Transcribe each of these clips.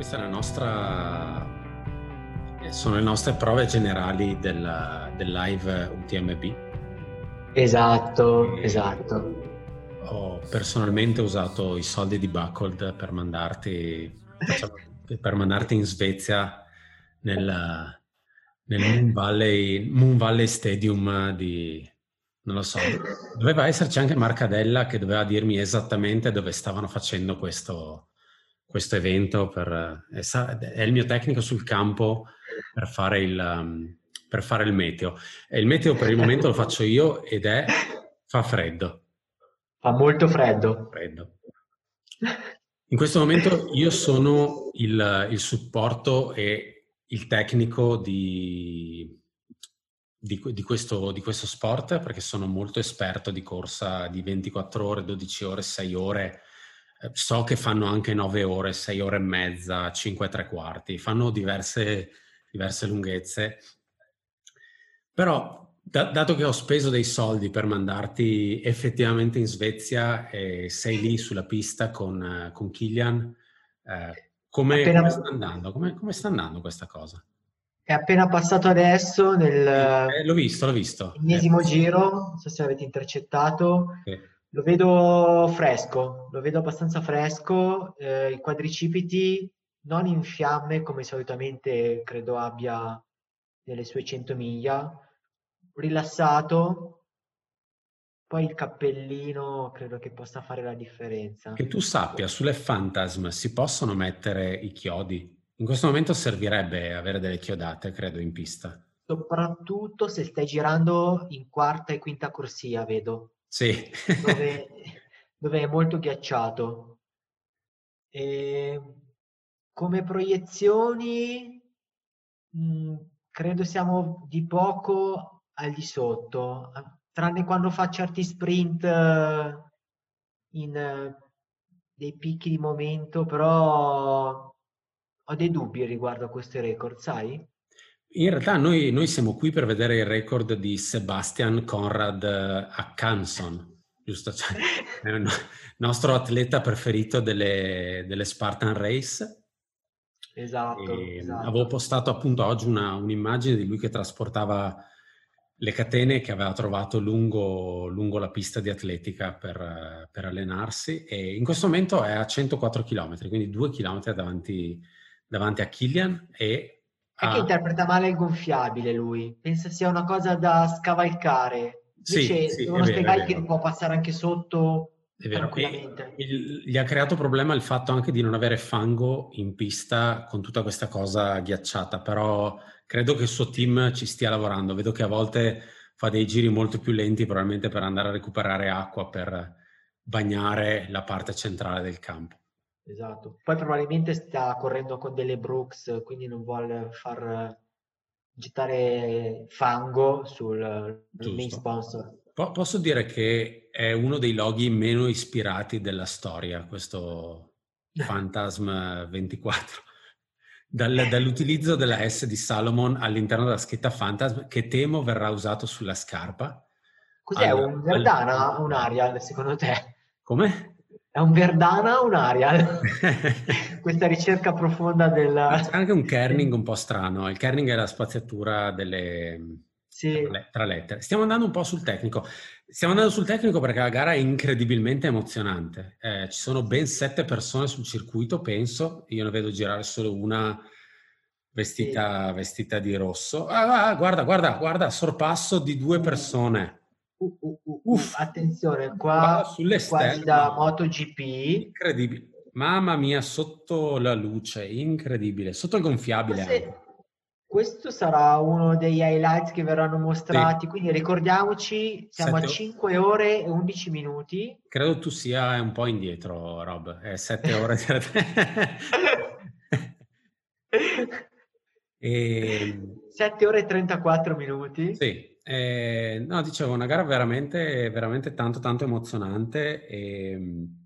Questa è la nostra... Eh, sono le nostre prove generali del, del live UTMB. Esatto, e esatto. Ho personalmente usato i soldi di Buckled per mandarti, per mandarti in Svezia nel, nel Moon, Valley, Moon Valley Stadium di, non lo so, doveva esserci anche Marcadella che doveva dirmi esattamente dove stavano facendo questo, questo evento, per, è, è, il mio tecnico sul campo per fare, il, um, per fare il meteo. E il meteo per il momento lo faccio io ed è fa freddo. Fa molto freddo. freddo. In questo momento io sono il, il supporto e il tecnico di, di, di, questo, di, questo, sport perché sono molto esperto di corsa di 24 ore, 12 ore, 6 ore eh, so che fanno anche 9 ore, 6 ore e mezza, 5 e tre quarti, fanno diverse, diverse lunghezze. Però, da, dato che ho speso dei soldi per mandarti effettivamente in Svezia e sei lì sulla pista con, con Kilian, eh, come, appena... come, sta andando? Come, come, sta andando questa cosa? È appena passato adesso nel... Eh, l'ho visto, l'ho visto. Ennesimo eh. giro, non so se avete intercettato. Okay lo vedo fresco, lo vedo abbastanza fresco, eh, i quadricipiti non in fiamme come solitamente credo abbia nelle sue 100 miglia, rilassato, poi il cappellino credo che possa fare la differenza. Che tu sappia, sulle Phantasm si possono mettere i chiodi? In questo momento servirebbe avere delle chiodate, credo, in pista. Soprattutto se stai girando in quarta e quinta corsia, vedo. Sì. dove, dove, è molto ghiacciato. E come proiezioni, mh, mm, credo siamo di poco al di sotto, tranne quando fa certi sprint in dei picchi di momento, però ho dei dubbi riguardo a questo record, sai? In realtà noi, noi, siamo qui per vedere il record di Sebastian Conrad eh, Accanson, giusto? Cioè, è il nostro atleta preferito delle, delle Spartan Race. Esatto, esatto, Avevo postato appunto oggi una, un'immagine di lui che trasportava le catene che aveva trovato lungo, lungo la pista di atletica per, per, allenarsi e in questo momento è a 104 km, quindi 2 km davanti, davanti a Killian e è ah. che interpreta male il gonfiabile lui, pensa sia una cosa da scavalcare. Invece sì, sì, devono spiegare che può passare anche sotto è vero. Il, gli ha creato problema il fatto anche di non avere fango in pista con tutta questa cosa ghiacciata, però credo che il suo team ci stia lavorando. Vedo che a volte fa dei giri molto più lenti, probabilmente per andare a recuperare acqua per bagnare la parte centrale del campo. Esatto. Poi probabilmente sta correndo con delle Brooks, quindi non vuole far gettare fango sul main sponsor. Po- posso dire che è uno dei loghi meno ispirati della storia, questo Phantasm 24. Dal, dall'utilizzo della S di Salomon all'interno della scritta Phantasm, che temo verrà usato sulla scarpa. Cos'è, al, un Verdana o un Arial secondo te? Come? È un Verdana o un Arial? Questa ricerca profonda del... C'è anche un kerning un po' strano. Il kerning è la spaziatura delle... Sì. tra lettere. Stiamo andando un po' sul tecnico. Stiamo andando sul tecnico perché la gara è incredibilmente emozionante. Eh, ci sono ben sette persone sul circuito, penso. Io ne vedo girare solo una vestita, sì. vestita di rosso. Ah, ah, guarda, guarda, guarda, sorpasso di due persone. Uh, uh, uh, Uff, attenzione, qua sulle quasi da MotoGP. Incredibile. Mamma mia, sotto la luce, incredibile. Sotto il gonfiabile. Forse questo sarà uno degli highlights che verranno mostrati, sì. quindi ricordiamoci, siamo Sette... a 5 ore e 11 minuti. Credo tu sia un po' indietro, Rob. È 7 ore. e... 7 ore e 34 minuti. Sì, eh, no, dicevo, una gara veramente, veramente tanto, tanto emozionante. E, ehm,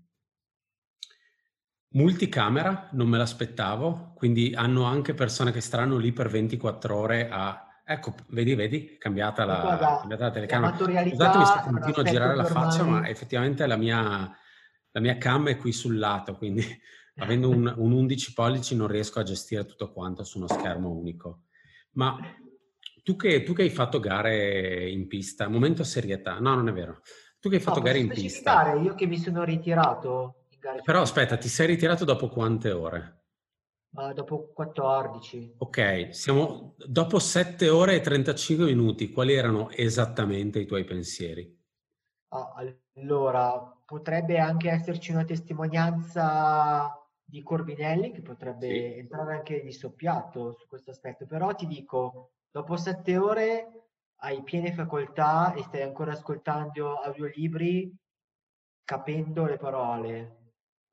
multicamera, non me l'aspettavo, quindi hanno anche persone che staranno lì per 24 ore a... Ecco, vedi, vedi, cambiata la, Guarda, cambiata la telecamera. Scusatemi se continuo a girare la faccia, ormai... ma effettivamente la mia, la mia cam è qui sul lato, quindi avendo un, un 11 pollici non riesco a gestire tutto quanto su uno schermo unico. Ma tu che, tu che hai fatto gare in pista, momento serietà, no non è vero, tu che hai fatto no, gare in pista... Io che mi sono ritirato però aspetta, ti sei ritirato dopo quante ore? Uh, dopo 14. Ok, siamo dopo 7 ore e 35 minuti. Quali erano esattamente i tuoi pensieri? Ah, allora, potrebbe anche esserci una testimonianza di Corbinelli che potrebbe sì. entrare anche di soppiatto su questo aspetto, però ti dico, dopo 7 ore hai piene facoltà e stai ancora ascoltando audiolibri capendo le parole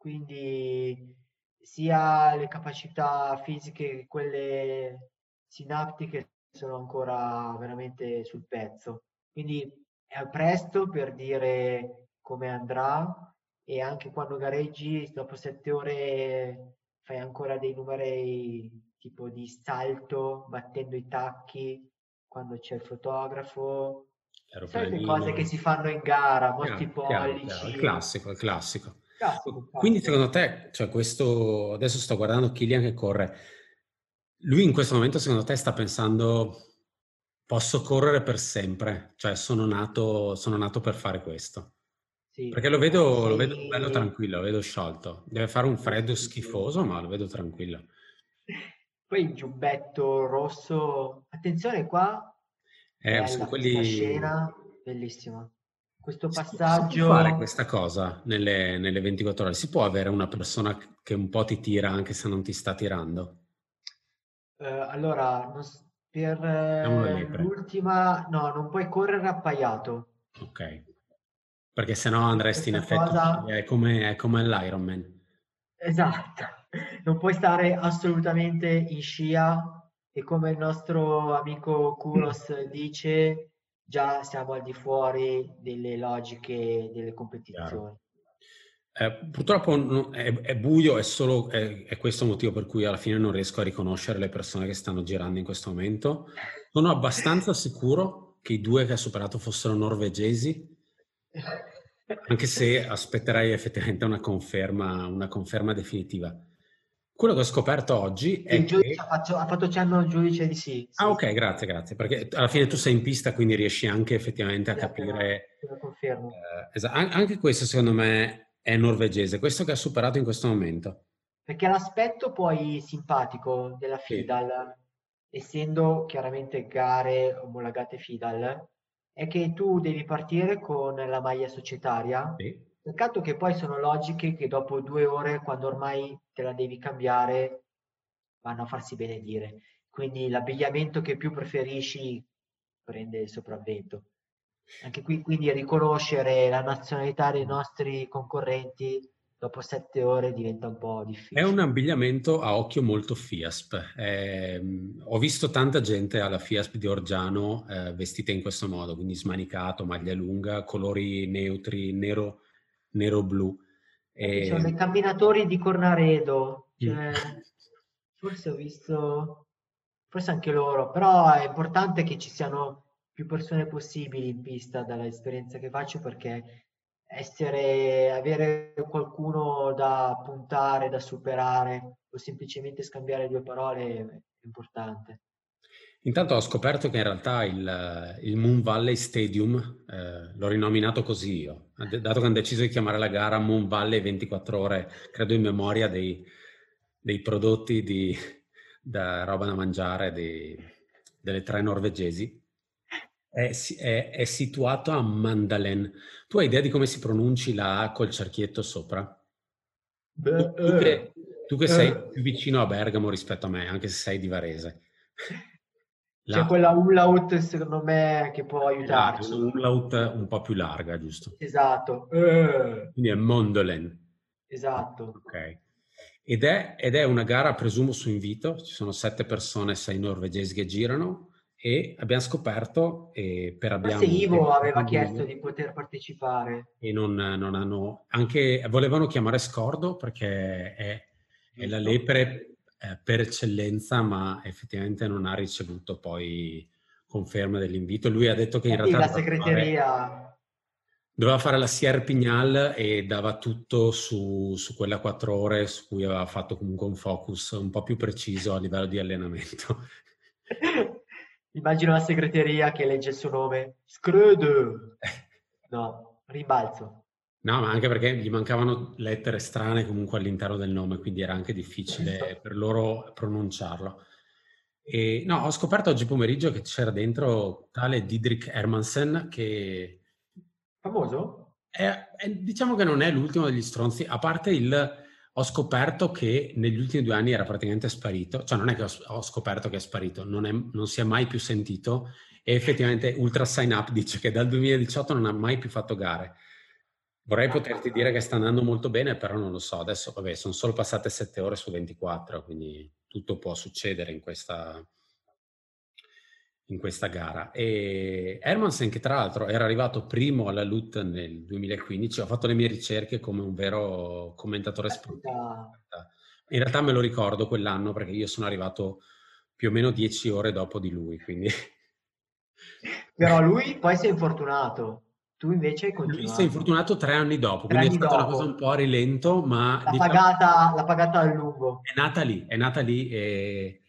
quindi sia le capacità fisiche che quelle sinaptiche sono ancora veramente sul pezzo. Quindi è presto per dire come andrà e anche quando gareggi dopo sette ore fai ancora dei numeri tipo di salto battendo i tacchi quando c'è il fotografo. Sai le cose che si fanno in gara molti pollici chiaro, il classico il classico quindi secondo te, cioè questo, adesso sto guardando Killian che corre, lui in questo momento secondo te sta pensando posso correre per sempre, cioè sono nato, sono nato per fare questo. Sì. Perché lo vedo, sì. lo vedo bello tranquillo, lo vedo sciolto. Deve fare un freddo schifoso, ma lo vedo tranquillo. Poi il giubbetto rosso, attenzione qua, eh, sono quelli... scena bellissima questo passaggio... Si può fare questa cosa nelle, nelle 24 ore? Si può avere una persona che un po' ti tira anche se non ti sta tirando? Uh, allora, per l'ultima... No, non puoi correre appaiato. Ok. Perché sennò andresti questa in effetti... Cosa... È come, è come l'Ironman. Esatto. Non puoi stare assolutamente in scia e come il nostro amico Kuros dice già siamo al di fuori delle logiche delle competizioni. Eh, purtroppo è, è, buio, è solo è, è, questo il motivo per cui alla fine non riesco a riconoscere le persone che stanno girando in questo momento. Sono abbastanza sicuro che i due che ha superato fossero norvegesi, anche se aspetterei effettivamente una conferma, una conferma definitiva. Quello che ho scoperto oggi è il che... Ha fatto, ha fatto cenno al giudice di sì, sì. Ah ok, grazie, grazie, perché alla fine tu sei in pista, quindi riesci anche effettivamente a capire... Lo confermo. Eh, esatto. Anche questo secondo me è norvegese, questo che ha superato in questo momento. Perché l'aspetto poi simpatico della FIDAL, sì. essendo chiaramente gare omologate FIDAL, è che tu devi partire con la maglia societaria sì Peccato che poi sono logiche che dopo due ore, quando ormai te la devi cambiare, vanno a farsi benedire. Quindi l'abbigliamento che più preferisci prende il sopravvento. Anche qui quindi riconoscere la nazionalità dei nostri concorrenti dopo sette ore diventa un po' difficile. È un abbigliamento a occhio molto FIASP. Eh, ho visto tanta gente alla FIASP di Orgiano eh, vestita in questo modo, quindi smanicato, maglia lunga, colori neutri, nero, nero-blu. E... Sono dei camminatori di Cornaredo, cioè, forse ho visto, forse anche loro, però è importante che ci siano più persone possibili in pista dall'esperienza che faccio perché essere, avere qualcuno da puntare, da superare o semplicemente scambiare due parole è importante. Intanto ho scoperto che in realtà il, il Moon Valley Stadium, eh, l'ho rinominato così io, dato che hanno deciso di chiamare la gara Moon Valley 24 ore, credo in memoria dei, dei prodotti di, da roba da mangiare di, delle tre norvegesi, è, è, è, situato a Mandalen. Tu hai idea di come si pronunci la A col cerchietto sopra? Tu, tu, che, tu che sei eh. più vicino a Bergamo rispetto a me, anche se sei di Varese. La... C'è quella umlaut, secondo me, che può aiutarci. Esatto, umlaut un po' più larga, giusto? Esatto. Uh. Quindi è Mondolen. Esatto. Ok. Ed è, ed è, una gara, presumo, su invito. Ci sono sette persone, sei norvegesi che girano e abbiamo scoperto e per abbiamo Forse Ivo aveva chiesto di poter partecipare. E non, non, hanno, anche volevano chiamare Scordo perché è, è la lepre eh, per eccellenza, ma effettivamente non ha ricevuto poi conferma dell'invito. Lui ha detto che in realtà... La segreteria... Fare, doveva fare la Sierra Pignal e dava tutto su, su quelle quattro ore su cui aveva fatto comunque un focus un po' più preciso a livello di allenamento. Immagino la segreteria che legge il suo nome. Scröde. No, rimbalzo. No, ma anche perché gli mancavano lettere strane comunque all'interno del nome, quindi era anche difficile per loro pronunciarlo. E, no, ho scoperto oggi pomeriggio che c'era dentro tale Didrik Hermansen che... Famoso? È, è, diciamo che non è l'ultimo degli stronzi, a parte il ho scoperto che negli ultimi due anni era praticamente sparito, cioè non è che ho, ho scoperto che è sparito, non, è, non, si è mai più sentito e effettivamente Ultra Sign Up dice che dal 2018 non ha mai più fatto gare. Vorrei poterti dire che sta andando molto bene, però non lo so. Adesso, vabbè, sono solo passate 7 ore su 24, quindi tutto può succedere in questa, in questa gara. E Hermansen, che tra l'altro era arrivato primo alla LUT nel 2015, ho fatto le mie ricerche come un vero commentatore sportivo. In realtà me lo ricordo quell'anno perché io sono arrivato più o meno dieci ore dopo di lui, quindi... Però lui poi si è infortunato. Tu invece hai continuato. È infortunato tre anni dopo, tre quindi anni è stata dopo. una cosa un po' a rilento, ma... L'ha, diciamo, pagata, l'ha pagata a lungo. È nata lì, è nata lì e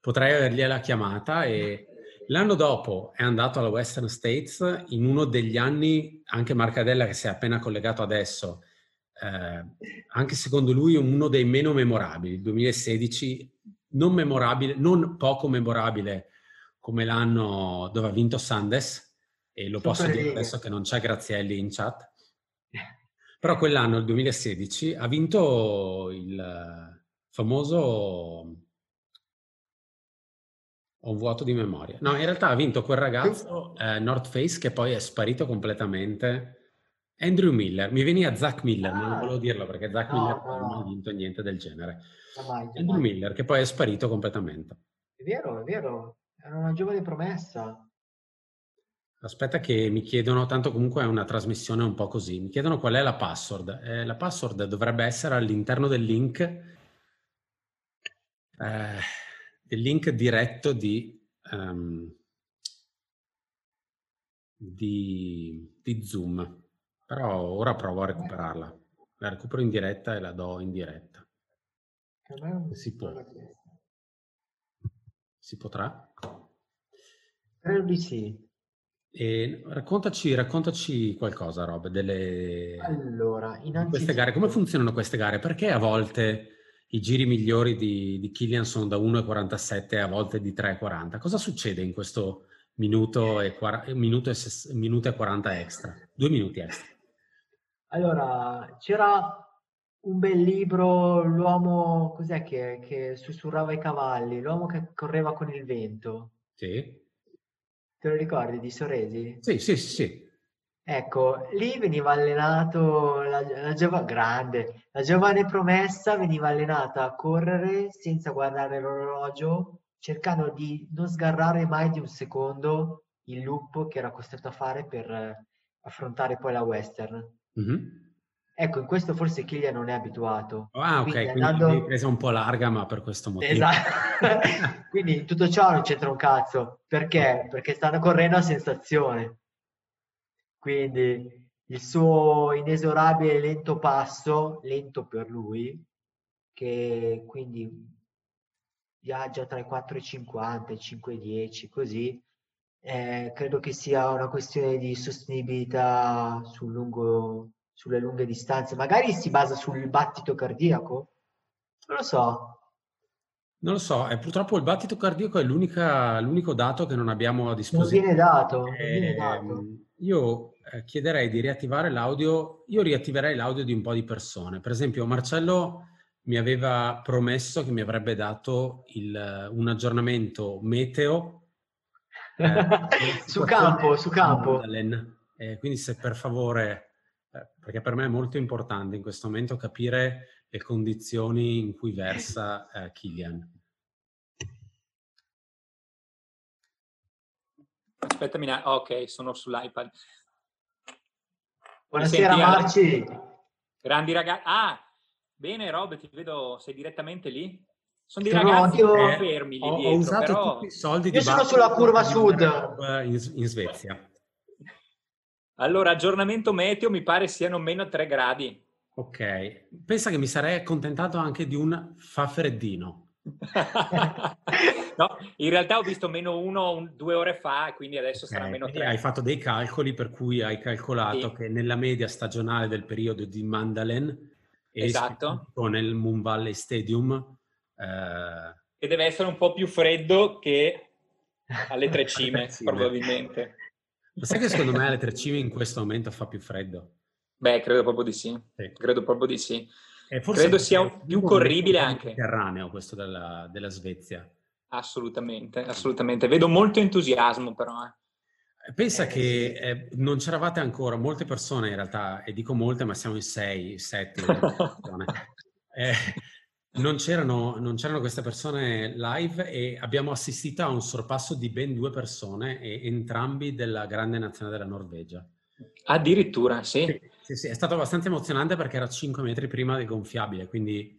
potrei avergliela chiamata e L'anno dopo è andato alla Western States in uno degli anni, anche Marcadella che si è appena collegato adesso, eh, anche secondo lui uno dei meno memorabili, il 2016, non memorabile, non poco memorabile come l'anno dove ha vinto Sandes, e lo posso dire adesso che non c'è Grazielli in chat, però quell'anno, il 2016, ha vinto il famoso ho un vuoto di memoria. No, in realtà ha vinto quel ragazzo, eh, North Face, che poi è sparito completamente. Andrew Miller. Mi veniva Zach Miller, ah, non volevo dirlo perché Zach no, Miller no, non ha vinto niente del genere. Mai, Andrew mai. Miller, che poi è sparito completamente. È vero, è vero. Era una giovane promessa. Aspetta che mi chiedono, tanto comunque è una trasmissione un po' così, mi chiedono qual è la password. Eh, la password dovrebbe essere all'interno del link. Eh, il link diretto di, um, di, di, Zoom, però ora provo a recuperarla. La recupero in diretta e la do in diretta. Si può. Si potrà? Credo di sì. E raccontaci, raccontaci qualcosa, Rob, delle allora, queste gare. Come funzionano queste gare? Perché a volte i giri migliori di, di Killian sono da 1,47 a volte di 3,40. Cosa succede in questo minuto e, minuto, e ses, minuto e 40 extra? Due minuti extra. Allora, c'era un bel libro, l'uomo, cos'è che, che sussurrava i cavalli, l'uomo che correva con il vento. Sì. Te lo ricordi di Soresi? Sì, sì, sì, sì. Ecco, lì veniva allenato la, la giova- grande, la giovane promessa veniva allenata a correre senza guardare l'orologio, cercando di non sgarrare mai di un secondo il loop che era costretto a fare per eh, affrontare poi la western. Mm-hmm. Ecco, in questo forse Killian non è abituato. Ah, ok, quindi, andando... quindi presa un po' larga, ma per questo motivo. Esatto. quindi tutto ciò non c'entra un cazzo. Perché? Perché stanno correndo a sensazione. Quindi il suo inesorabile lento passo, lento per lui, che quindi viaggia tra i 4,50 e i 5,10, così, eh, credo che sia una questione di sostenibilità sul lungo, sulle lunghe distanze. Magari si basa sul battito cardiaco? Non lo so. Non lo so, e purtroppo il battito cardiaco è l'unico dato che non abbiamo a disposizione. Non viene dato. Non viene dato. Ehm, io eh, chiederei di riattivare l'audio, io riattiverei l'audio di un po' di persone. Per esempio, Marcello mi aveva promesso che mi avrebbe dato il, un aggiornamento meteo eh, su campo, su campo. Eh, quindi se per favore, eh, perché per me è molto importante in questo momento capire le condizioni in cui versa eh, Kilian. aspettami, ok, sono sull'iPad. Buonasera Marci. Grandi ragazzi. Ah, bene Rob, ti vedo, sei direttamente lì? Sono dei ragazzi no, io... fermi lì ho, dietro, ho usato però... tutti i soldi io sono sulla curva sud. In, in Svezia. Allora, aggiornamento meteo mi pare siano meno 3 gradi. Ok, pensa che mi sarei accontentato anche di un fa freddino. no, in realtà ho visto meno uno un, due ore fa, quindi adesso okay, sarà meno tre. Hai fatto dei calcoli per cui hai calcolato sì. che nella media stagionale del periodo di Mandalen esatto. nel Moon Valley Stadium eh... e deve essere un po' più freddo che alle tre cime, probabilmente. Ma sai che secondo me alle tre cime in questo momento fa più freddo? Beh, credo proprio di sì. sì. Credo proprio di sì. Credo sia più corribile anche. Mediterraneo questo della, della, Svezia. Assolutamente, assolutamente. Vedo molto entusiasmo però. Eh. Pensa eh, che eh, non c'eravate ancora, molte persone in realtà, e dico molte, ma siamo in sei, sette. eh, non, c'erano, non c'erano queste persone live e abbiamo assistito a un sorpasso di ben due persone, e entrambi della grande nazione della Norvegia. Addirittura, sì. sì. Sì, sì, è stato abbastanza emozionante perché era 5 metri prima del gonfiabile, quindi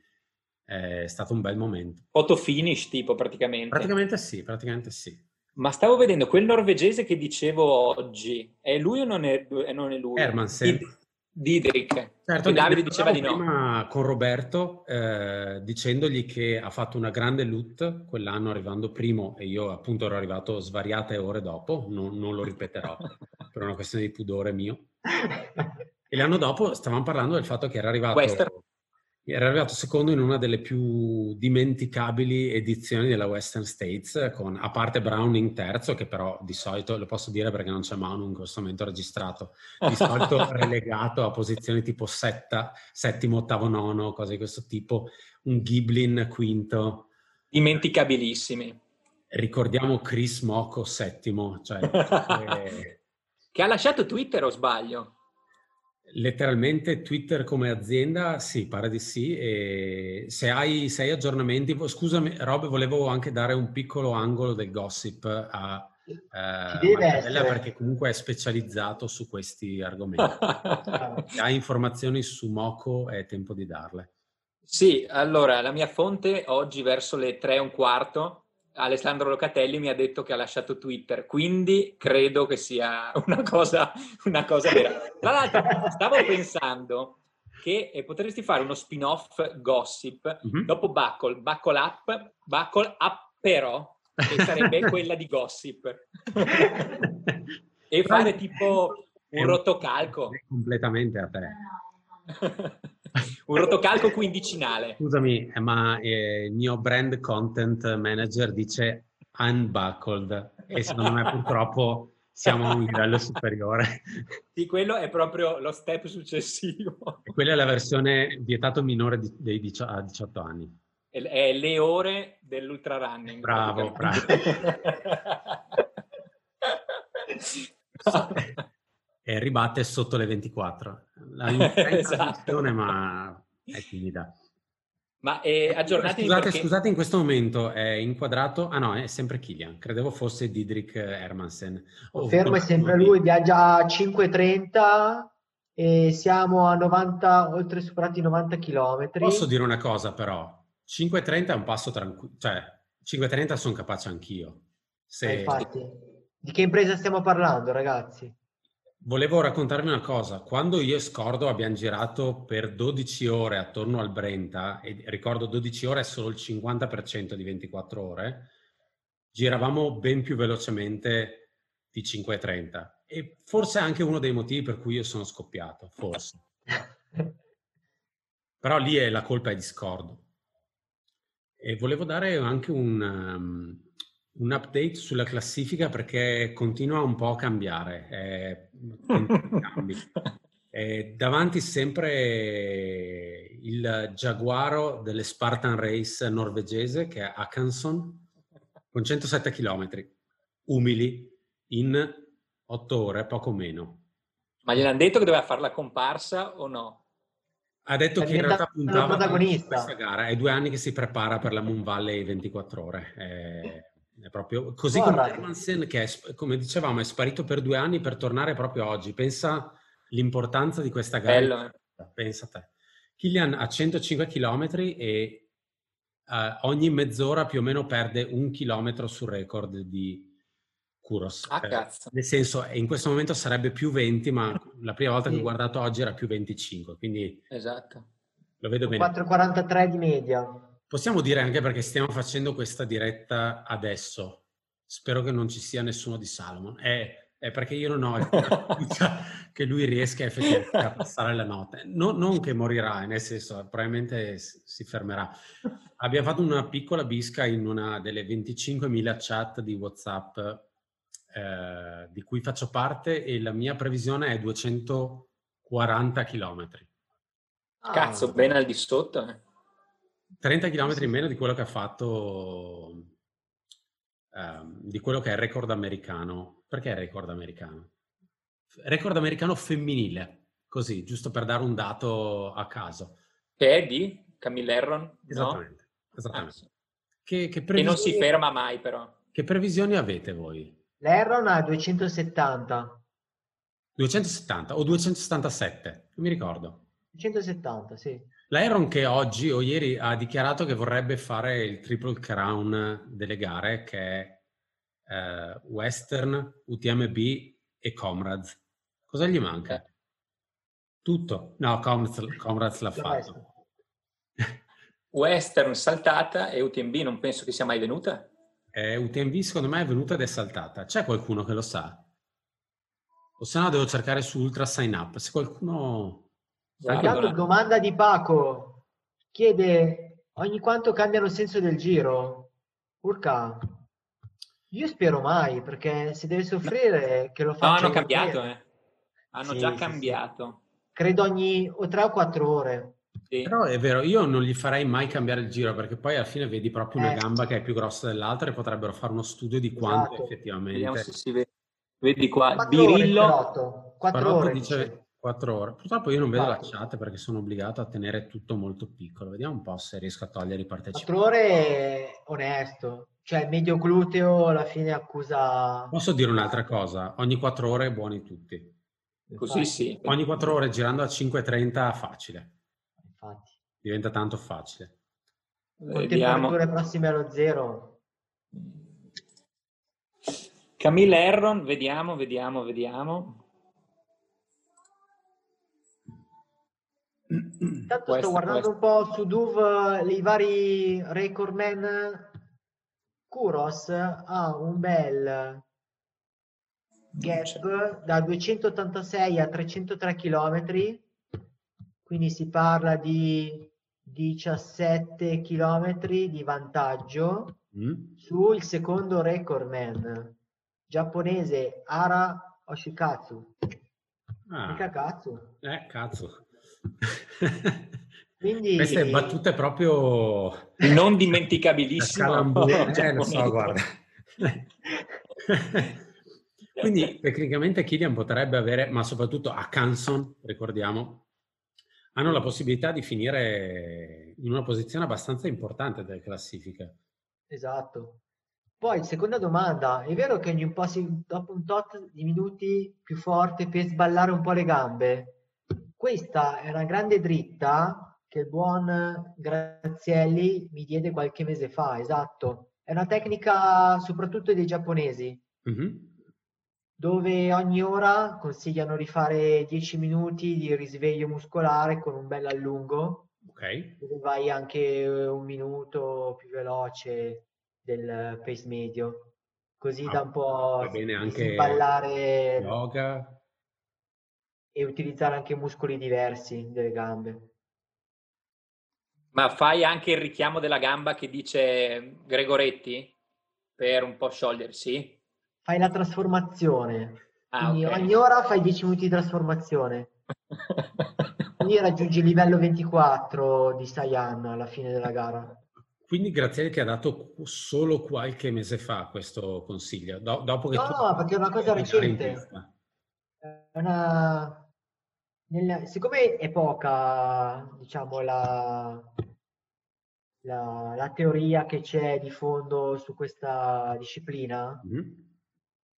è stato un bel momento. Foto finish tipo praticamente? Praticamente sì, praticamente sì. Ma stavo vedendo quel norvegese che dicevo oggi, è lui o non è, non è lui? Hermansen. Didrik. Certo, Davide diceva di no. Prima con Roberto eh, dicendogli che ha fatto una grande loot quell'anno arrivando primo e io appunto ero arrivato svariate ore dopo, non, non lo ripeterò per una questione di pudore mio. E l'anno dopo stavamo parlando del fatto che era arrivato, era arrivato secondo in una delle più dimenticabili edizioni della Western States, con, a parte Browning terzo, che però di solito, lo posso dire perché non c'è Manu in questo momento registrato, di solito relegato a posizioni tipo setta, settimo, ottavo, nono, cose di questo tipo, un Giblin quinto. Dimenticabilissimi. Ricordiamo Chris Moco settimo, cioè, eh... che ha lasciato Twitter o sbaglio? Letteralmente Twitter come azienda, sì, pare di sì. E se hai, se hai aggiornamenti, scusami Rob, volevo anche dare un piccolo angolo del gossip a eh, perché comunque è specializzato su questi argomenti. se hai informazioni su Moco è tempo di darle. Sì, allora la mia fonte oggi verso le tre e un quarto Alessandro Locatelli mi ha detto che ha lasciato Twitter, quindi credo che sia una cosa, una cosa vera. Tra l'altro, stavo pensando che eh, potresti fare uno spin-off gossip mm-hmm. dopo Buckle, Buckle Up, Buckle Up però, che sarebbe quella di gossip. e fare tipo un rotocalco. Completamente a te. Un rotocalco quindicinale. Scusami, eh, ma eh, il mio brand content manager dice unbuckled e secondo me purtroppo siamo a un livello superiore. Sì, quello è proprio lo step successivo. E quella è la versione vietato minore di, dei 18 anni. È le ore dell'ultra running. Bravo, bravo. e ribatte sotto le 24. La esatto. ma è timida. Ma è aggiornati scusate, perché... scusate, in questo momento è inquadrato. Ah no, è sempre Kilian. Credevo fosse Didrik Hermansen. Oh, Fermo è sempre lui, viaggia a 5.30 e siamo a 90, oltre superati i 90 km. Posso dire una cosa però? 5.30 è un passo tranquillo, cioè 5.30 sono capace anch'io. Se... Eh, infatti, di che impresa stiamo parlando, ragazzi? Volevo raccontarvi una cosa. Quando io e Scordo abbiamo girato per 12 ore attorno al Brenta, e ricordo 12 ore è solo il 50% di 24 ore, giravamo ben più velocemente di 5.30. E forse è anche uno dei motivi per cui io sono scoppiato, forse. Però lì è, la colpa è di Scordo. E volevo dare anche un, um, un update sulla classifica perché continua un po' a cambiare. Eh, davanti sempre il giaguaro delle Spartan Race norvegese che è Akanson con 107 km umili in 8 ore, poco meno. Ma gliel'hanno detto che doveva fare la comparsa o no? Ha detto è che in realtà puntava a questa gara. È due anni che si prepara per la Moon Valley 24 ore. Eh, proprio così come Hermansen, che è, come dicevamo è sparito per due anni per tornare proprio oggi. Pensa l'importanza di questa gara. Bello, eh. Pensa a te. Kilian ha 105 km e uh, ogni mezz'ora più o meno perde un chilometro sul record di Kuros. Ah, eh, cazzo. Nel senso, in questo momento sarebbe più 20, ma la prima volta sì. che ho guardato oggi era più 25, quindi... Esatto. Lo vedo bene. 4,43 di media. Possiamo dire anche perché stiamo facendo questa diretta adesso. Spero che non ci sia nessuno di Salomon. È, è perché io non ho fiducia che lui riesca effettivamente a passare la notte. No, non che morirà, nel senso, probabilmente si fermerà. Abbiamo fatto una piccola bisca in una delle 25.000 chat di WhatsApp eh, di cui faccio parte e la mia previsione è 240 km. Cazzo, bene al di sotto. Eh. 30 km in meno di quello che ha fatto, ehm, di quello che è il record americano. Perché è il record americano? Record americano femminile, così, giusto per dare un dato a caso. Che è di Camille Erron? Esattamente. No? esattamente. Ah, che, che, previsioni... non si ferma mai però. Che previsioni avete voi? L'Erron ha 270. 270 o 277, non mi ricordo. 270, sì. L'Iron che oggi o ieri ha dichiarato che vorrebbe fare il Triple Crown delle gare, che è eh, Western, UTMB e Comrades. Cosa gli manca? Tutto. No, Comrades, Comrades l'ha fatto. Western saltata e UTMB non penso che sia mai venuta. Eh, UTMB secondo me è venuta ed è saltata. C'è qualcuno che lo sa? O se no devo cercare su Ultra Sign Up. Se qualcuno Intanto domanda di Paco. Chiede ogni quanto cambiano il senso del giro? Urca. Io spero mai, perché se deve soffrire che lo faccia. No, hanno cambiato, eh. Hanno sì, già sì, cambiato. Sì. Credo ogni o tre o quattro ore. Sì. Però è vero, io non gli farei mai cambiare il giro perché poi alla fine vedi proprio una eh. gamba che è più grossa dell'altra e potrebbero fare uno studio di quanto esatto. effettivamente. Vediamo se si vede. Vedi qua, Birillo. 4 ore. Dice, 4 ore. Purtroppo io non vedo la chat perché sono obbligato a tenere tutto molto piccolo. Vediamo un po' se riesco a togliere i partecipanti. 4 ore onesto. Cioè medio gluteo alla fine accusa... Posso dire un'altra cosa? Ogni 4 ore buoni tutti. Così sì. Ogni 4 ore girando a 5.30 facile. Infatti. Diventa tanto facile. Con temperature prossime allo zero. Camille Erron, vediamo, vediamo, vediamo. Intanto sto guardando un po' su Duve i vari recordman. Kuros ha un bel gap da 286 a 303 km, quindi si parla di 17 km di vantaggio mm. sul secondo recordman giapponese Ara Oshikatsu. Ah. Mica cazzo. Eh, cazzo. Quindi... Queste battute proprio... Non dimenticabilissime. eh, lo so, guarda. Quindi tecnicamente Killian potrebbe avere, ma soprattutto a Canson, ricordiamo, hanno la possibilità di finire in una posizione abbastanza importante delle classifiche. Esatto. Poi, seconda domanda, è vero che ogni un po' si, dopo un tot di minuti più forte per sballare un po' le gambe? Questa è una grande dritta che il buon Grazielli mi diede qualche mese fa, esatto. È una tecnica soprattutto dei giapponesi, mm-hmm. dove ogni ora consigliano di fare 10 minuti di risveglio muscolare con un bel allungo, okay. dove vai anche un minuto più veloce del pace medio, così ah, da un po' va bene anche ballare yoga e utilizzare anche muscoli diversi delle gambe. Ma fai anche il richiamo della gamba che dice Gregoretti per un po' sciogliersi? Fai la trasformazione. Ah, Quindi okay. ogni ora fai 10 minuti di trasformazione. Quindi raggiungi il livello 24 di Saiyan alla fine della gara. Quindi Grazielli ti ha dato solo qualche mese fa questo consiglio? Do- dopo che no, tu... perché è una cosa recente. È una nel, siccome è poca, diciamo, la, la, la teoria che c'è di fondo su questa disciplina, mm-hmm.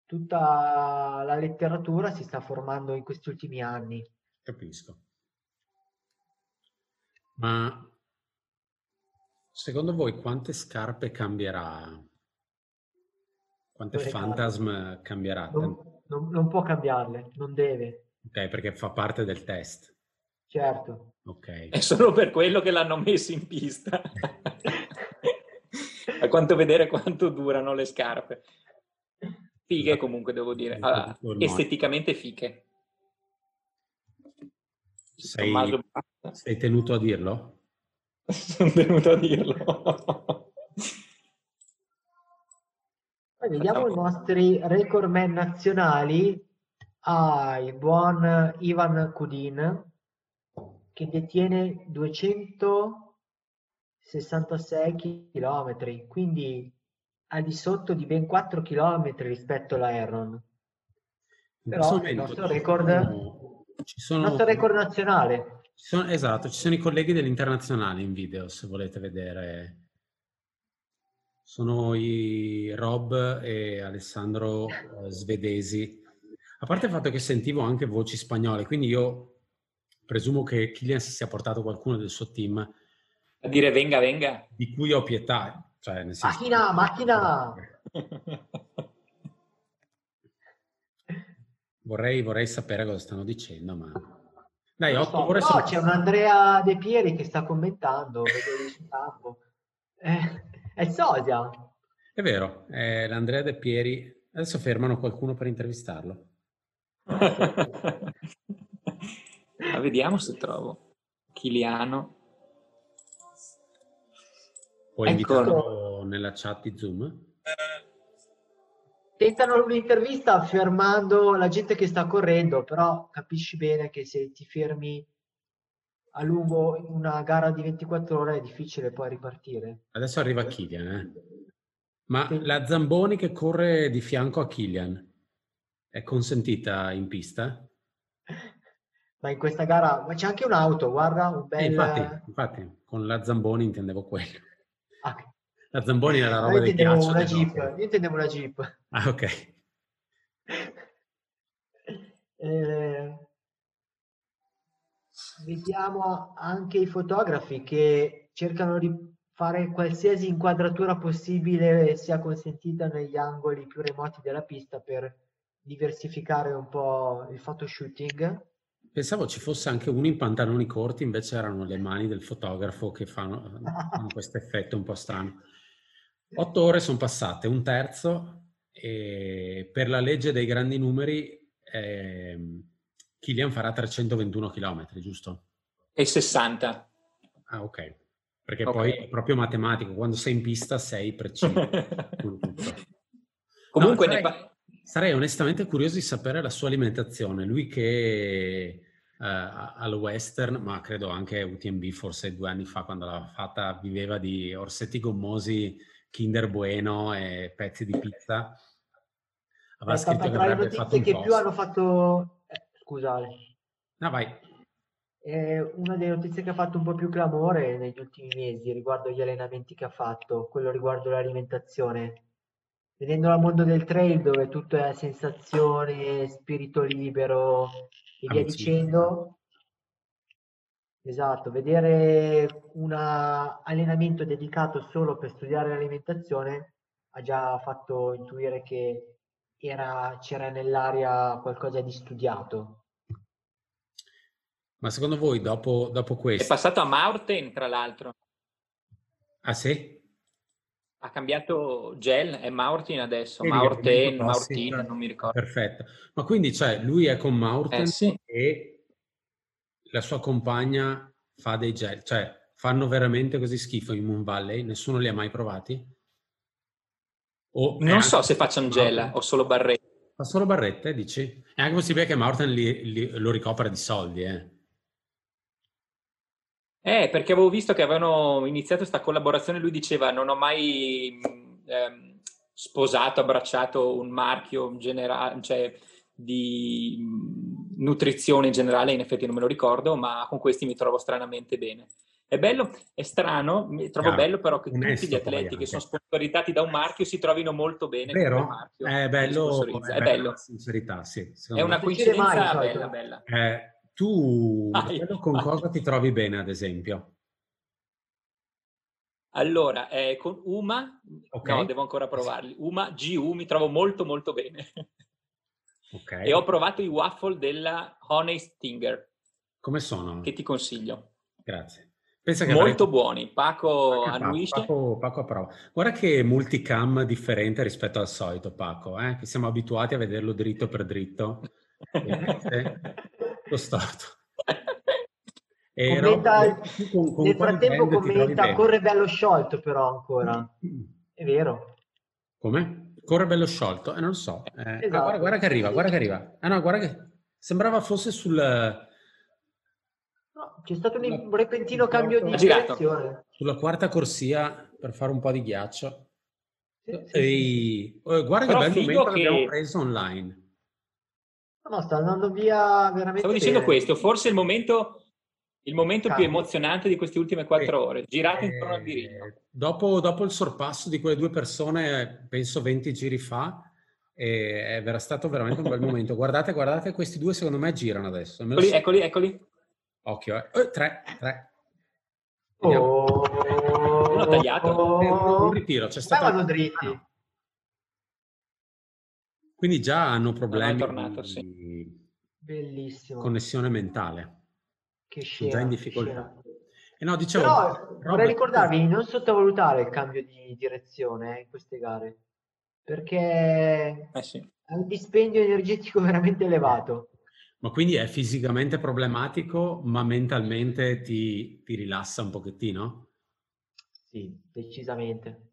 tutta la letteratura si sta formando in questi ultimi anni. Capisco. Ma secondo voi quante scarpe cambierà? Quante Phantasm cambierà? Non, non, non può cambiarle, non deve. Ok, perché fa parte del test. Certo. Ok. È solo per quello che l'hanno messo in pista. A quanto vedere quanto durano le scarpe. Fighe comunque, devo dire. Ah, esteticamente fighe. Sei, sei tenuto a dirlo? Sono tenuto a dirlo. Poi vediamo i nostri recordman nazionali. Ah, il buon Ivan Kudin che detiene 266 km, quindi al di sotto di ben 4 km rispetto alla Aeron. Però il nostro record, ci sono, il nostro record nazionale. Ci sono, esatto, ci sono i colleghi dell'internazionale in video, se volete vedere. Sono i Rob e Alessandro eh, svedesi. A parte il fatto che sentivo anche voci spagnole, quindi io presumo che Kylian si sia portato qualcuno del suo team a dire venga, venga. Di cui ho pietà. Cioè, nel senso macchina, macchina! vorrei, vorrei sapere cosa stanno dicendo, ma... Dai, otto so, ore no, sono... c'è un Andrea De Pieri che sta commentando, vedo lì sul campo. Eh, è Sosia. È vero, è l'Andrea De Pieri. Adesso fermano qualcuno per intervistarlo. Ma vediamo se trovo. Chiliano. Puoi ecco. invitarlo nella chat di Zoom? Tentano un'intervista affermando la gente che sta correndo, però capisci bene che se ti fermi a lungo in una gara di 24 ore è difficile poi ripartire. Adesso arriva Kilian, eh? Ma sì. la Zamboni che corre di fianco a Kilian è consentita in pista? ma in questa gara ma c'è anche un'auto, guarda, un bel... Eh, infatti, infatti, con la Zamboni intendevo quello. Ah. La Zamboni era la roba del ghiaccio. Una Jeep. Io intendevo una Jeep. Ah, ok. eh, vediamo anche i fotografi che cercano di fare qualsiasi inquadratura possibile sia consentita negli angoli più remoti della pista per diversificare un po' il photoshooting Pensavo ci fosse anche uno in pantaloni corti, invece erano le mani del fotografo che fanno, fanno questo effetto un po' strano. Otto ore sono passate, un terzo, e per la legge dei grandi numeri eh, Kilian farà 321 km, giusto? E 60. Ah, ok. Perché okay. poi è proprio matematico, quando sei in pista sei preciso. Comunque no, sarei, pa- sarei, onestamente curioso di sapere la sua alimentazione. Lui che eh, al western, ma credo anche UTMB forse due anni fa quando l'ha fatta viveva di orsetti gommosi, Kinder Bueno e pezzi di pizza. Aveva è scritto che avrebbe fatto un che post. più hanno fatto... Eh, scusate. No, vai. È una delle notizie che ha fatto un po' più clamore negli ultimi mesi riguardo gli allenamenti che ha fatto, quello riguardo l'alimentazione. Vedendo il mondo del trail dove tutto è sensazione, spirito libero, e via dicendo. Esatto, vedere un allenamento dedicato solo per studiare l'alimentazione ha già fatto intuire che era, c'era nell'aria qualcosa di studiato. Ma secondo voi dopo, dopo questo... È passato a Maurten, tra l'altro. Ah sì? Ha cambiato gel, è Maurten adesso, Vedi, Maurten, Maurtin, non mi ricordo. Perfetto. Ma quindi cioè, lui è con Maurten eh, sì. e la sua compagna fa dei gel, cioè fanno veramente così schifo in Moon Valley? Nessuno li ha mai provati? O non so se facciano gel o solo barrette. Fa solo barrette, dici? È anche possibile che Maurten li, li, lo ricopra di soldi, eh? Eh, perché avevo visto che avevano iniziato questa collaborazione, lui diceva non ho mai ehm, sposato, abbracciato un marchio generale, cioè di nutrizione in generale, in effetti non me lo ricordo, ma con questi mi trovo stranamente bene. È bello, è strano, trovo Chiaro. bello però che Onesto tutti gli atleti che sono sponsorizzati da un marchio si trovino molto bene Vero? con il marchio. È bello, è, è bello. Sincerità, sì. È una coincidenza mai, bella, bella. Eh, tu con vai. cosa ti trovi bene, ad esempio? Allora, eh, con Uma, okay. no, devo ancora provarli. Uma GU mi trovo molto molto bene. Okay. E ho provato i waffle della Honey Stinger. Come sono? Che ti consiglio. Grazie. Pensa che Molto avrei... buoni. Paco annuisce. Paco, Paco approva. Guarda che multicam differente rispetto al solito, Paco, eh? che siamo abituati a vederlo dritto per dritto. lo storto. Commenta, con, con nel frattempo commenta corre bello sciolto però ancora. È vero. Come? Corre bello sciolto? Eh, non lo so. Eh, ah, esatto. ah, guarda, guarda, che arriva, guarda che arriva. Ah no, guarda che... Sembrava fosse sul... No, c'è stato un repentino cambio di direzione. Sulla quarta corsia per fare un po' di ghiaccio. Sì, sì, e... oh, guarda che bel momento che abbiamo preso online. No, sta andando via veramente Stavo dicendo bene. questo, forse il momento il momento più emozionante di queste ultime quattro ore, girato eh, intorno al mirino. Dopo, dopo, il sorpasso di quelle due persone, penso 20 giri fa, eh, era stato veramente un bel momento. Guardate, guardate, questi due secondo me girano adesso. Me eccoli, so. eccoli, eccoli. Occhio, eh. Oh, tre, tre. Oh. Uno tagliato. Oh. Un, un ritiro, c'è stato... Stavano dritti. Quindi già hanno problemi tornato, sì. Bellissimo. connessione mentale. Che scena. Già in difficoltà. E no, dicevo, Però Robert, vorrei ricordarvi di non sottovalutare il cambio di direzione eh, in queste gare, perché eh sì. è un dispendio energetico veramente elevato. Ma quindi è fisicamente problematico, ma mentalmente ti, ti rilassa un pochettino? Sì, decisamente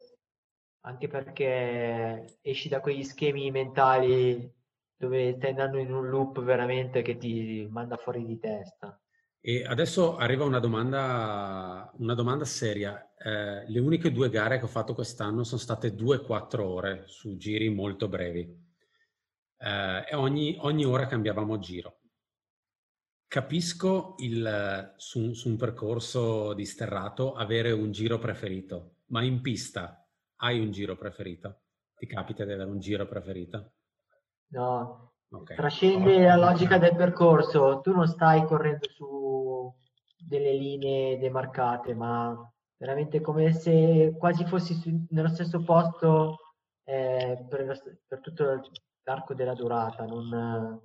anche perché esci da quegli schemi mentali dove stai andando in un loop veramente che ti manda fuori di testa. E adesso arriva una domanda, una domanda seria. Eh, le uniche due gare che ho fatto quest'anno sono state 2-4 ore su giri molto brevi eh, e ogni, ogni, ora cambiavamo giro. Capisco il, su, su un percorso di sterrato avere un giro preferito, ma in pista hai un giro preferito? Ti capita di avere un giro preferito? No, okay. trascende la logica del percorso. Tu non stai correndo su delle linee demarcate, ma veramente come se quasi fossi su, nello stesso posto eh, per, per, tutto l'arco della durata. Non,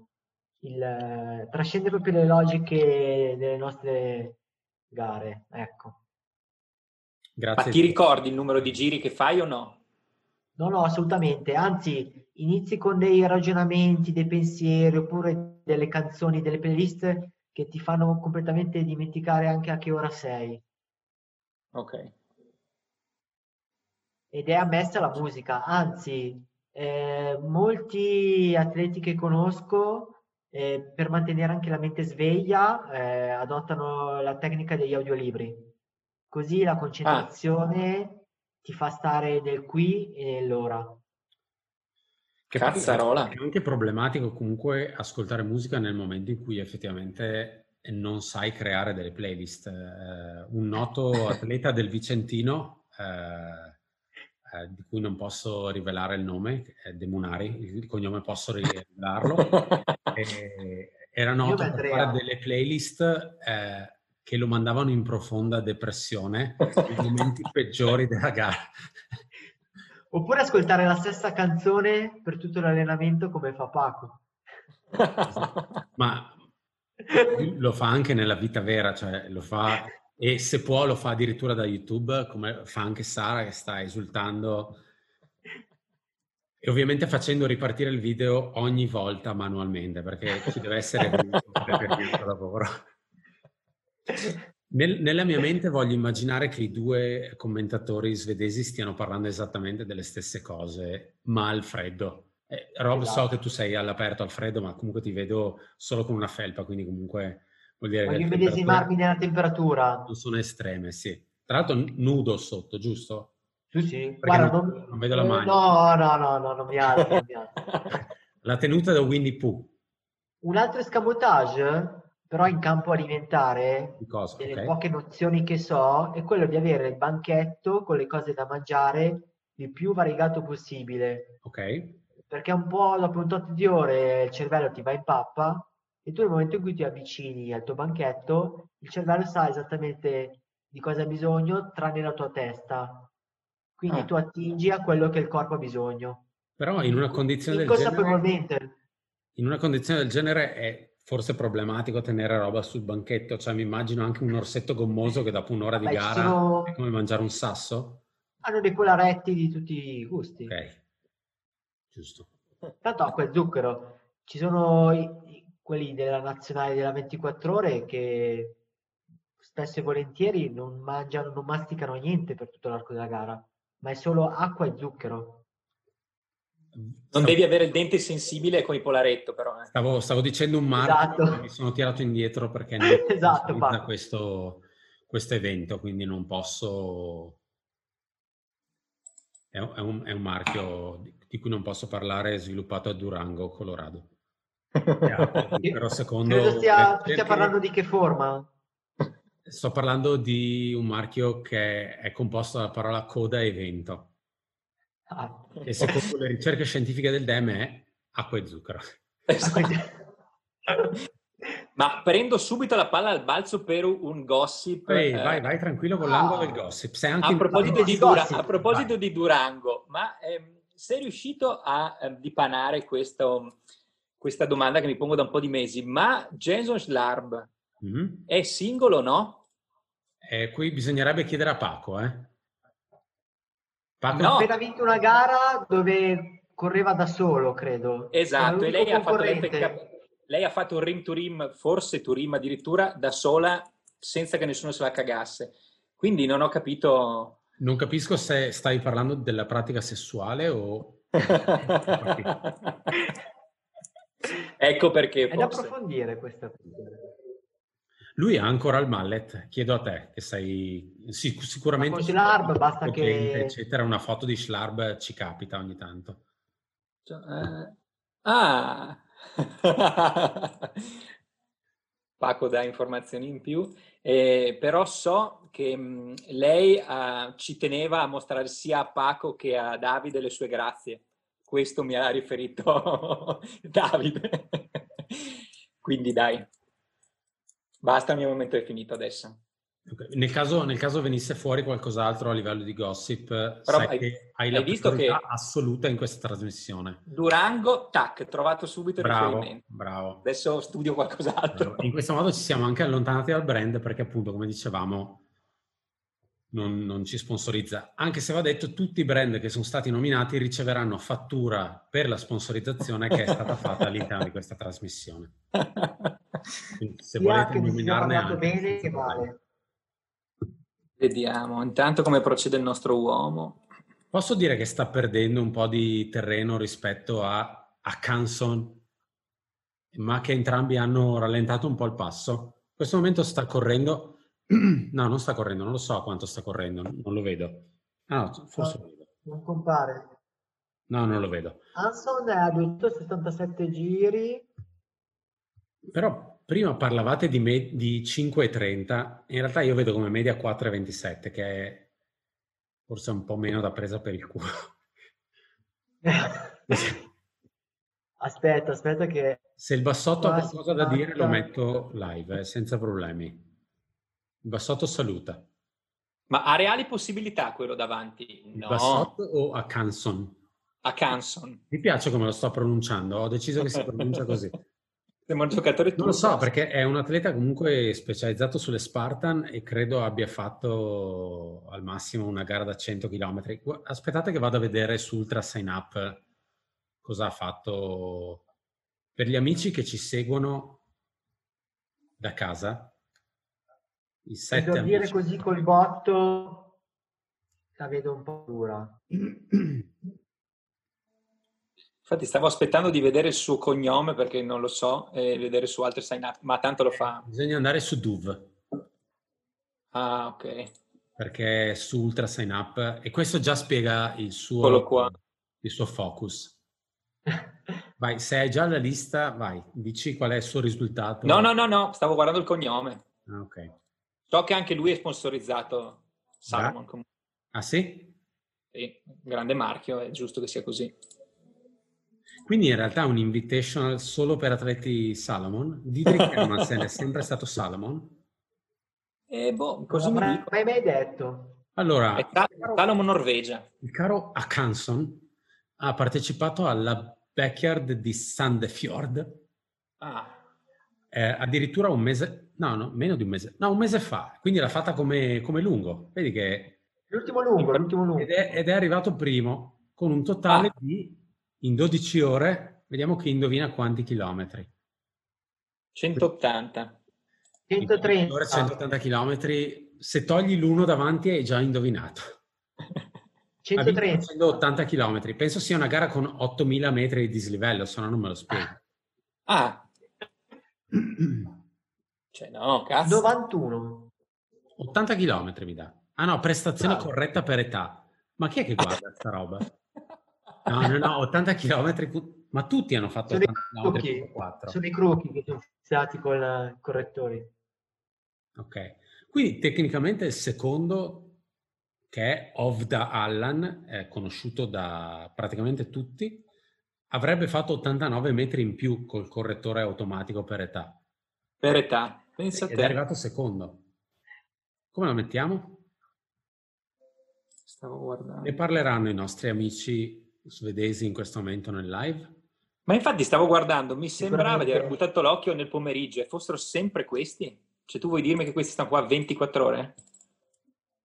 il, trascende proprio le logiche delle nostre gare. Ecco. Grazie. Ma ti ricordi il numero di giri che fai o no? No, no, assolutamente. Anzi, inizi con dei ragionamenti, dei pensieri oppure delle canzoni, delle playlist che ti fanno completamente dimenticare anche a che ora sei. Ok. Ed è ammessa la musica. Anzi, eh, molti atleti che conosco eh, per mantenere anche la mente sveglia eh, adottano la tecnica degli audiolibri. Così la concentrazione ah. ti fa stare nel qui e nell'ora. Che Cazzarola. È anche problematico comunque ascoltare musica nel momento in cui effettivamente non sai creare delle playlist. Eh, un noto atleta del Vicentino, eh, eh, di cui non posso rivelare il nome, è De Munari, il cognome posso rivelarlo, era noto per fare delle playlist eh, che lo mandavano in profonda depressione nei momenti peggiori della gara. Oppure ascoltare la stessa canzone per tutto l'allenamento come fa Paco. Ma lo fa anche nella vita vera, cioè lo fa e se può lo fa addirittura da YouTube, come fa anche Sara che sta esultando e ovviamente facendo ripartire il video ogni volta manualmente perché ci deve essere per il lavoro. Nel, nella mia mente voglio immaginare che i due commentatori svedesi stiano parlando esattamente delle stesse cose, ma al freddo. Eh, Rob, esatto. so che tu sei all'aperto al freddo, ma comunque ti vedo solo con una felpa, quindi comunque vuol dire Voglio che... medesimarmi nella temperatura. Non sono estreme, sì. Tra l'altro nudo sotto, giusto? Sì, sì. Guarda, non, non, non, vedo la mano. No, no, no, no, non mi alzo, non mi alzo. la tenuta da Winnie Pooh. Un altro escamotage però in campo alimentare, delle okay. poche nozioni che so, è quello di avere il banchetto con le cose da mangiare il più variegato possibile. Ok. Perché un po' dopo un tot di ore il cervello ti va in pappa e tu nel momento in cui ti avvicini al tuo banchetto, il cervello sa esattamente di cosa ha bisogno tranne la tua testa. Quindi ah. tu attingi a quello che il corpo ha bisogno. Però in una condizione del genere... In una condizione del genere è forse problematico tenere roba sul banchetto, cioè mi immagino anche un orsetto gommoso che dopo un'ora di Beh, gara sono... è come mangiare un sasso. Hanno dei polaretti di tutti i gusti. Ok, giusto. Tanto acqua e zucchero. Ci sono i, quelli della nazionale della 24 ore che spesso e volentieri non mangiano, non masticano niente per tutto l'arco della gara, ma è solo acqua e zucchero. Non devi avere il dente sensibile con il polaretto, però. Eh. Stavo, stavo, dicendo un marchio esatto. mi sono tirato indietro perché non esatto, da questo, questo evento, quindi non posso... È un, è un, è un marchio di cui non posso parlare, sviluppato a Durango, Colorado. Però secondo... Credo stia, perché... stia parlando di che forma? Sto parlando di un marchio che è composto dalla parola coda evento. Ah. E secondo le ricerche scientifiche del DEM è acqua e zucchero. Ma prendo subito la palla al balzo per un gossip. Ehi, eh, vai, vai tranquillo con l'angolo del gossip. a, proposito di, Dura- a proposito di Durango, ma eh, sei riuscito a eh, dipanare questo, questa domanda che mi pongo da un po' di mesi? Ma Jason Schlarb mm-hmm. è singolo o no? Eh, qui bisognerebbe chiedere a Paco, eh? Paco no. ha appena vinto una gara dove correva da solo, credo. Esatto, e lei ha, fatto lei ha fatto un rim to rim, forse to rim addirittura, da sola, senza che nessuno se la cagasse. Quindi non ho capito... Non capisco se stai parlando della pratica sessuale o... ecco perché... È da approfondire questa. Lui ha ancora il mallet, chiedo a te, che sei sic- sicuramente... con Schlarb basta potente, che... Eccetera, una foto di Schlarb ci capita ogni tanto. Cioè, eh... Ah! Paco dà informazioni in più, eh, però so che mh, lei uh, ci teneva a mostrare sia a Paco che a Davide le sue grazie. Questo mi ha riferito Davide. Quindi dai. Basta, il mio momento è finito adesso. Nel, caso, nel, caso, venisse fuori qualcos'altro a livello di gossip, Però sai hai, che hai, hai la visto che assoluta in questa trasmissione. Durango, tac, trovato subito il bravo, riferimento. Bravo. Adesso studio qualcos'altro. In questo modo ci siamo anche allontanati dal brand perché appunto, come dicevamo, non, non, ci sponsorizza. Anche se va detto, tutti i brand che sono stati nominati riceveranno fattura per la sponsorizzazione che è stata fatta all'interno di questa trasmissione. Se volete nominarne anche, bene che vale. Vediamo intanto come procede il nostro uomo. Posso dire che sta perdendo un po' di terreno rispetto a, a Canson, ma che entrambi hanno rallentato un po' il passo. In questo momento sta correndo No, non sta correndo, non lo so quanto sta correndo, non lo vedo. Ah, no, forse no, lo vedo. Non compare. No, non lo vedo. Hanson è a 267 giri. Però prima parlavate di, me- di 5,30, in realtà io vedo come media 4,27, che è forse un po' meno da presa per il culo. aspetta, aspetta che... Se il bassotto ha qualcosa da dire lo metto live, eh, senza problemi. Bassotto saluta. Ma ha reali possibilità quello davanti? No. Bassotto o a Canson? A Canson. Mi piace come lo sto pronunciando, ho deciso che si pronuncia così. Sembra un giocatore Non lo so, perché è un atleta comunque specializzato sulle Spartan e credo abbia fatto al massimo una gara da 100 km. Aspettate che vado a vedere su Ultra Sign Up cosa ha fatto. Per gli amici che ci seguono da casa, i sette Devo dire così col botto la vedo un po' dura. Infatti stavo aspettando di vedere il suo cognome perché non lo so e vedere su altri sign up, ma tanto lo fa. Bisogna andare su Duv. Ah, ok. Perché su Ultra Sign Up e questo già spiega il suo, il suo focus. Vai, se hai già la lista, vai, dici qual è il suo risultato. No, no, no, no, stavo guardando il cognome. Ah, ok. So che anche lui è sponsorizzato Salomon. Ah, ah sì? Sì, grande marchio, è giusto che sia così. Quindi in realtà è un invitation solo per atleti Salomon? Dietrich Hermansen è sempre stato Salomon? Eh, boh, così non mi dico. mai mai detto. Allora, è Salomon Norvegia. Il caro Akanson ha partecipato alla backyard di Sandefjord. Ah. Eh, addirittura un mese, no, no, meno di un mese, no, un mese fa. Quindi l'ha fatta come, come lungo. Vedi che... L'ultimo lungo, l'ultimo lungo. Ed è, ed è arrivato primo con un totale ah. di in 12 ore, vediamo che indovina quanti chilometri. 180. 130. Ore, 180 chilometri, se togli l'uno davanti hai già indovinato. 130. 180 chilometri, penso sia una gara con 8000 metri di dislivello, se no non me lo spiego. Ah. cioè no, cazzo. 91. 80 chilometri mi dà. Ah no, prestazione Bravo. corretta per età. Ma chi è che guarda questa roba? No, no, no, 80 km, ma tutti hanno fatto sono 80 km. Sono i crochi che sono fissati con i correttori. Ok, quindi tecnicamente il secondo che è Ovda Allan, è conosciuto da praticamente tutti, avrebbe fatto 89 metri in più col correttore automatico per età. Per età, pensa Ed te. è arrivato secondo. Come lo mettiamo? Stavo guardando. Ne parleranno i nostri amici svedesi in questo momento nel live? Ma infatti stavo guardando, mi sembrava di aver buttato l'occhio nel pomeriggio e fossero sempre questi? Cioè tu vuoi dirmi che questi stanno qua 24 ore?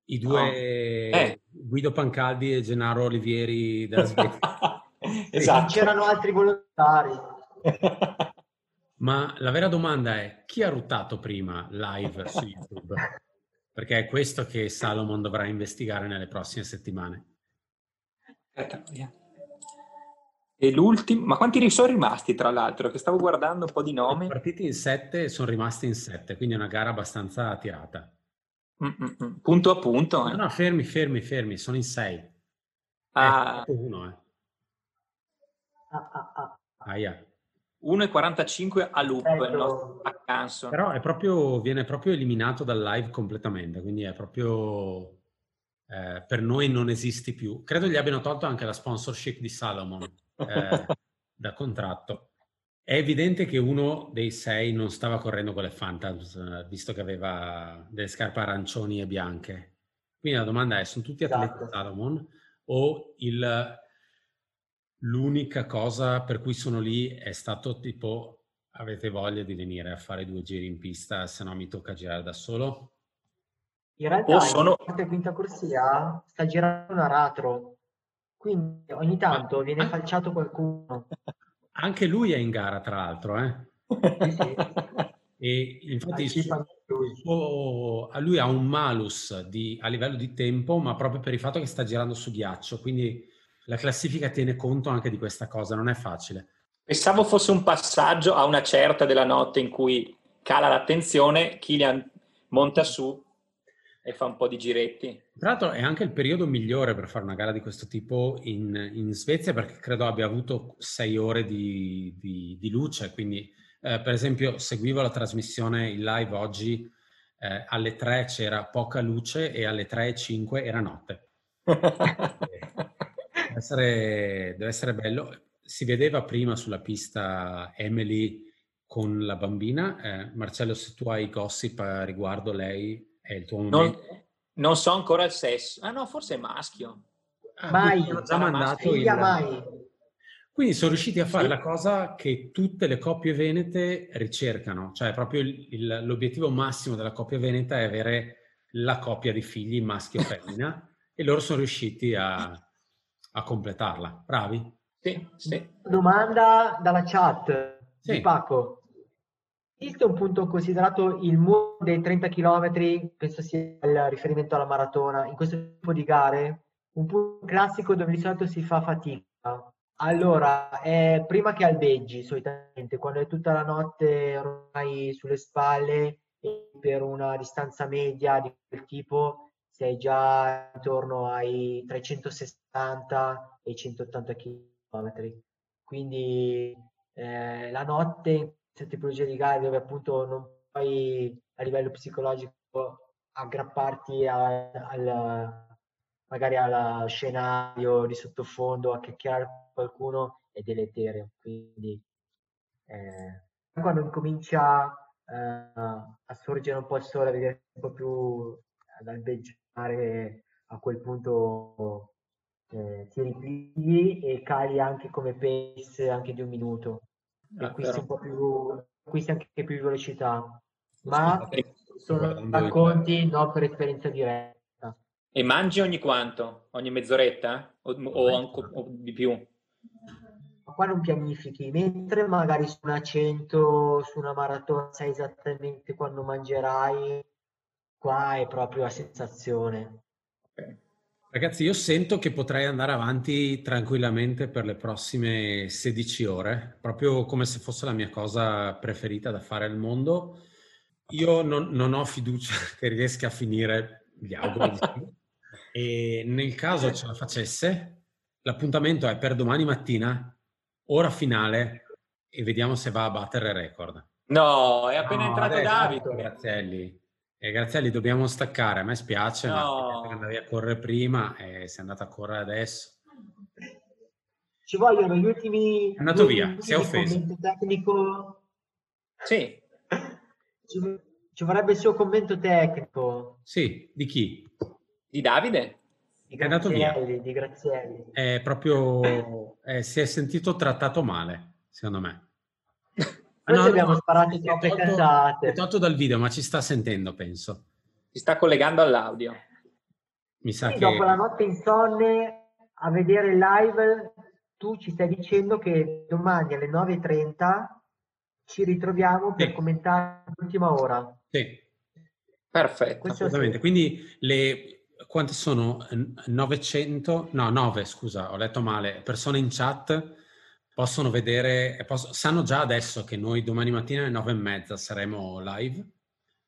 I due no. eh. Guido Pancaldi e Gennaro Olivieri della Svezia. esatto. C'erano altri volontari. Ma la vera domanda è chi ha ruttato prima live su YouTube? Perché è questo che Salomon dovrà investigare nelle prossime settimane. Aspetta, via. E l'ultimo, ma quanti sono rimasti tra l'altro? Che stavo guardando un po' di nomi. Partiti in sette sono rimasti in sette, quindi è una gara abbastanza tirata. Mm-mm. Punto a punto. Eh. No, no, fermi, fermi, fermi, sono in sei. Ah. È uno, eh. Ah, ah, ah. Aia. 1,45 a loop Ecco. il nostro accanso. Però è proprio, viene proprio eliminato dal live completamente, quindi è proprio eh, per noi non esisti più. Credo gli abbiano tolto anche la sponsorship di Salomon eh, da contratto. È evidente che uno dei sei non stava correndo con le Phantoms, visto che aveva delle scarpe arancioni e bianche. Quindi la domanda è, sono tutti atleti esatto. Salomon o il, l'unica cosa per cui sono lì è stato tipo avete voglia di venire a fare due giri in pista, se no mi tocca girare da solo? In realtà, sono... in quinta corsia sta girando un aratro, quindi ogni tanto viene ah. falciato qualcuno. Anche lui è in gara, tra l'altro, eh? E infatti il suo, suo, lui ha un malus di, a livello di tempo, ma proprio per il fatto che sta girando su ghiaccio, quindi la classifica tiene conto anche di questa cosa, non è facile. Pensavo fosse un passaggio a una certa della notte in cui cala l'attenzione, Kilian monta su e fa un po' di giretti. Tra l'altro è anche il periodo migliore per fare una gara di questo tipo in, in Svezia perché credo abbia avuto sei ore di, di, di luce, quindi eh, per esempio seguivo la trasmissione in live oggi, eh, alle 3 c'era poca luce e alle 3 e 5 era notte. deve, essere, deve essere bello. Si vedeva prima sulla pista Emily con la bambina. Eh, Marcello, se tu hai gossip riguardo lei, è il tuo momento? Non, non so ancora il sesso. Ah no, forse è maschio. Ah, mai, ho già mandato il... mai. Quindi sono riusciti a fare sì. la cosa che tutte le coppie venete ricercano, cioè proprio il, il, l'obiettivo massimo della coppia veneta è avere la coppia di figli maschio e femmina e loro sono riusciti a, a completarla. Bravi? Sì, sì. Domanda dalla chat sì. di Paco. Esiste un punto considerato il muro dei 30 km, penso sia il riferimento alla maratona, in questo tipo di gare? Un punto classico dove di solito si fa fatica. Allora, è prima che albeggi solitamente, quando è tutta la notte ormai sulle spalle e per una distanza media di quel tipo sei già intorno ai 360 e 180 km. quindi eh, la notte questa tipologia di gare dove appunto non puoi a livello psicologico aggrapparti a, al, magari al scenario di sottofondo, a chiacchierare con qualcuno è deleterio. Quindi eh, quando incomincia eh, a sorgere un po' il sole, a vedere un po' più ad albeggiare, a quel punto eh, ti ripigli e cali anche come pace anche di un minuto. Ah, acquisti un po' più, acquisti anche più velocità. Ma sono racconti non per esperienza diretta. E mangi ogni quanto? Ogni mezz'oretta? O, o, o di più? Qua non pianifichi, mentre magari su una 100, su una maratona sai esattamente quando mangerai, qua è proprio la sensazione. Ragazzi, io sento che potrei andare avanti tranquillamente per le prossime 16 ore, proprio come se fosse la mia cosa preferita da fare al mondo. Io non, non ho fiducia che riesca a finire, gli auguro di sì. E nel caso ce la facesse, l'appuntamento è per domani mattina, ora finale, e vediamo se va a battere il record. No, è appena no, entrato Davide. Grazielli. E Grazielli, dobbiamo staccare, a me spiace, no. ma andavi a correre prima e sei andata a correre adesso. Ci vogliono gli ultimi... È andato via, si è offeso. Tecnico... Sì. Ci, ci, vorrebbe il suo commento tecnico. Sì, di chi? Di Davide. Di è andato via. Di Grazielli. È proprio... Eh, si è sentito trattato male, secondo me. Noi no, abbiamo no, sparato troppe tolto, cazzate. È tolto dal video, ma ci sta sentendo, penso. Si sta collegando all'audio. Mi sa sì, che... Dopo la notte insonne, a vedere il live, tu ci stai dicendo che domani alle 9.30 ci ritroviamo per sì. commentare l'ultima ora. Sì. Perfetto. Assolutamente. Quindi le, quante sono? 900? No, 9, scusa, ho letto male. Persone in chat possono vedere, posso, sanno già adesso che noi domani mattina alle nove e mezza saremo live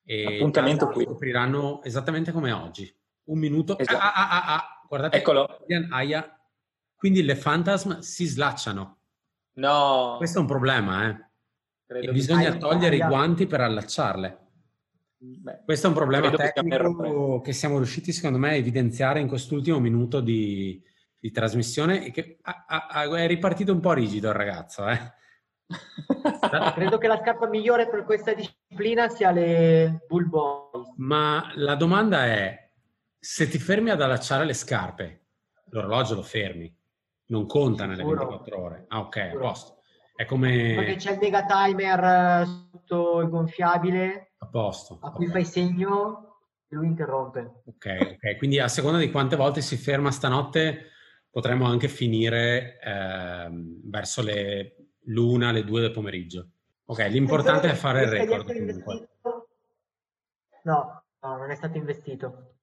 e appuntamento qui scopriranno esattamente come oggi. Un minuto. Esatto. Ah, ah, ah, ah, guardate. Eccolo. Aia. Quindi le fantasma si slacciano. No. Questo è un problema, eh. Credo bisogna aia, togliere aia. i guanti per allacciarle. Beh, Questo è un problema tecnico che siamo riusciti, secondo me, a evidenziare in quest'ultimo minuto di, di trasmissione e che ha, ha, è ripartito un po' rigido il ragazzo. Eh? Credo che la scarpa migliore per questa disciplina sia le Bull Boys. Ma la domanda è, se ti fermi ad allacciare le scarpe, l'orologio lo fermi, non conta nelle 24 ore. Ah ok, a posto. È come... Perché c'è il mega timer sotto il gonfiabile. A posto. A cui fai segno e lui interrompe. Ok, ok. Quindi a seconda di quante volte si ferma stanotte potremmo anche finire eh, verso le l'una, le due del pomeriggio. Ok, l'importante è fare il record comunque. No, no, non è stato investito.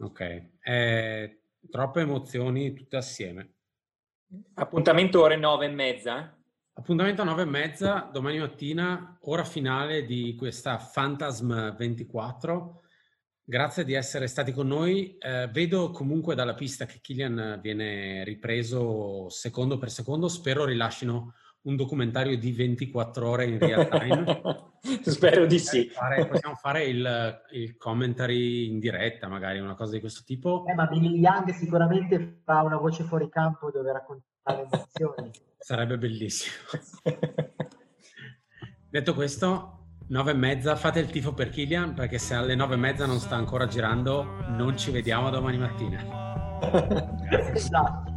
Ok, eh, troppe emozioni tutte assieme. Appuntamento ore nove e mezza? Appuntamento a nove e mezza, domani mattina, ora finale di questa Phantasm 24 Grazie di essere stati con noi. Eh, vedo comunque dalla pista che Killian viene ripreso secondo per secondo. Spero rilascino un documentario di 24 ore in real time. Spero di sì. Fare, possiamo fare il, il, commentary in diretta, magari una cosa di questo tipo. Eh, ma Billy Young sicuramente fa una voce fuori campo dove raccontare le emozioni. Sarebbe bellissimo. Detto questo, 9 e mezza, fate il tifo per Kilian perché se alle 9 e mezza non sta ancora girando non ci vediamo domani mattina. esatto.